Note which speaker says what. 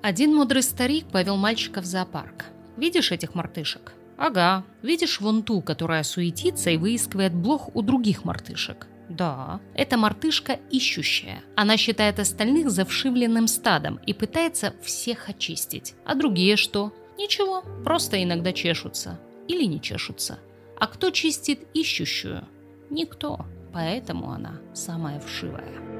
Speaker 1: Один мудрый старик повел мальчика в зоопарк. «Видишь этих мартышек?» «Ага. Видишь вон ту, которая суетится и выискивает блох у других мартышек?» «Да. Это мартышка ищущая. Она считает остальных завшивленным стадом и пытается всех очистить. А другие что? Ничего, просто иногда чешутся. Или не чешутся. А кто чистит ищущую? Никто. Поэтому она самая вшивая».